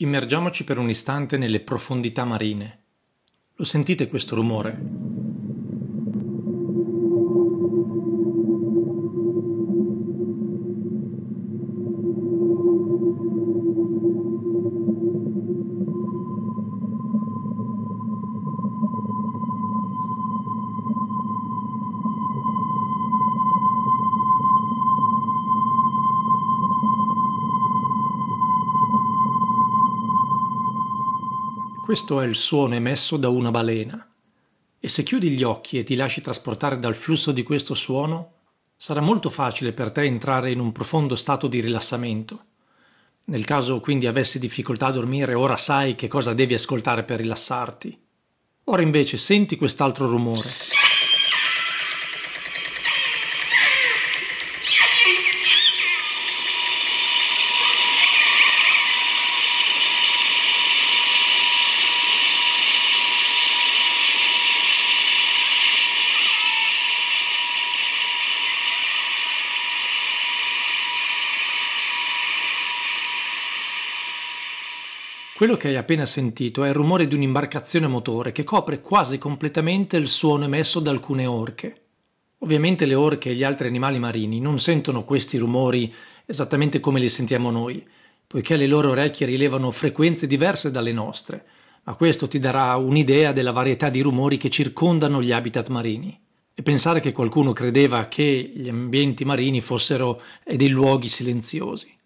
Immergiamoci per un istante nelle profondità marine. Lo sentite questo rumore? Questo è il suono emesso da una balena. E se chiudi gli occhi e ti lasci trasportare dal flusso di questo suono, sarà molto facile per te entrare in un profondo stato di rilassamento. Nel caso quindi avessi difficoltà a dormire, ora sai che cosa devi ascoltare per rilassarti. Ora invece senti quest'altro rumore. Quello che hai appena sentito è il rumore di un'imbarcazione motore che copre quasi completamente il suono emesso da alcune orche. Ovviamente le orche e gli altri animali marini non sentono questi rumori esattamente come li sentiamo noi, poiché le loro orecchie rilevano frequenze diverse dalle nostre, ma questo ti darà un'idea della varietà di rumori che circondano gli habitat marini. E pensare che qualcuno credeva che gli ambienti marini fossero dei luoghi silenziosi.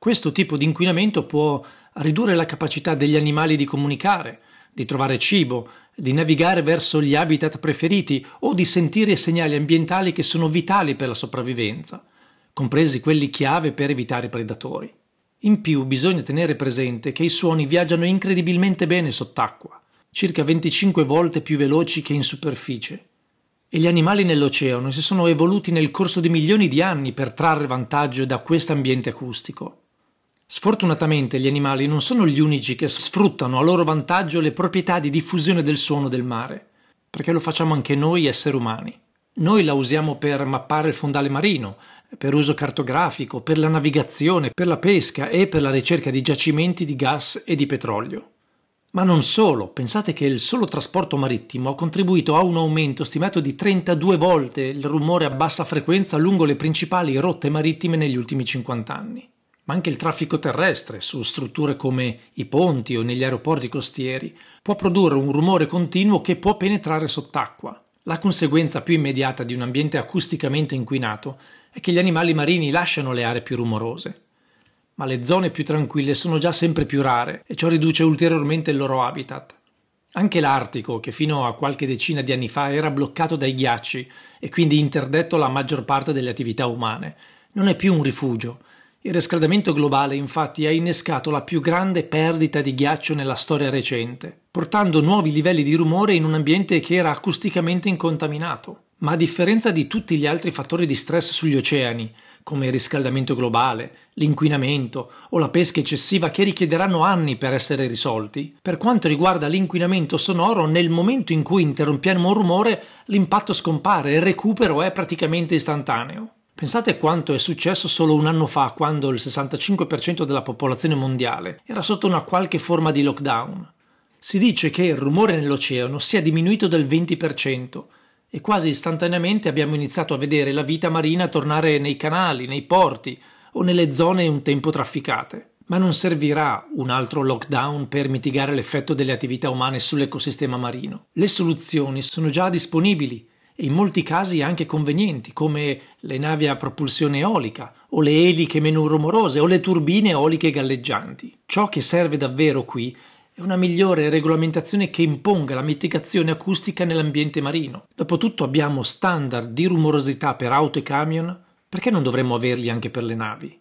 Questo tipo di inquinamento può ridurre la capacità degli animali di comunicare, di trovare cibo, di navigare verso gli habitat preferiti o di sentire segnali ambientali che sono vitali per la sopravvivenza, compresi quelli chiave per evitare i predatori. In più bisogna tenere presente che i suoni viaggiano incredibilmente bene sott'acqua, circa 25 volte più veloci che in superficie. E gli animali nell'oceano si sono evoluti nel corso di milioni di anni per trarre vantaggio da questo ambiente acustico. Sfortunatamente gli animali non sono gli unici che sfruttano a loro vantaggio le proprietà di diffusione del suono del mare, perché lo facciamo anche noi esseri umani. Noi la usiamo per mappare il fondale marino, per uso cartografico, per la navigazione, per la pesca e per la ricerca di giacimenti di gas e di petrolio. Ma non solo, pensate che il solo trasporto marittimo ha contribuito a un aumento stimato di 32 volte il rumore a bassa frequenza lungo le principali rotte marittime negli ultimi 50 anni ma anche il traffico terrestre su strutture come i ponti o negli aeroporti costieri può produrre un rumore continuo che può penetrare sott'acqua. La conseguenza più immediata di un ambiente acusticamente inquinato è che gli animali marini lasciano le aree più rumorose. Ma le zone più tranquille sono già sempre più rare e ciò riduce ulteriormente il loro habitat. Anche l'Artico, che fino a qualche decina di anni fa era bloccato dai ghiacci e quindi interdetto alla maggior parte delle attività umane, non è più un rifugio, il riscaldamento globale infatti ha innescato la più grande perdita di ghiaccio nella storia recente, portando nuovi livelli di rumore in un ambiente che era acusticamente incontaminato. Ma a differenza di tutti gli altri fattori di stress sugli oceani, come il riscaldamento globale, l'inquinamento o la pesca eccessiva che richiederanno anni per essere risolti, per quanto riguarda l'inquinamento sonoro, nel momento in cui interrompiamo un rumore, l'impatto scompare e il recupero è praticamente istantaneo. Pensate quanto è successo solo un anno fa, quando il 65% della popolazione mondiale era sotto una qualche forma di lockdown. Si dice che il rumore nell'oceano sia diminuito del 20% e quasi istantaneamente abbiamo iniziato a vedere la vita marina tornare nei canali, nei porti o nelle zone un tempo trafficate. Ma non servirà un altro lockdown per mitigare l'effetto delle attività umane sull'ecosistema marino. Le soluzioni sono già disponibili in molti casi anche convenienti, come le navi a propulsione eolica, o le eliche meno rumorose, o le turbine eoliche galleggianti. Ciò che serve davvero qui è una migliore regolamentazione che imponga la mitigazione acustica nell'ambiente marino. Dopotutto abbiamo standard di rumorosità per auto e camion, perché non dovremmo averli anche per le navi?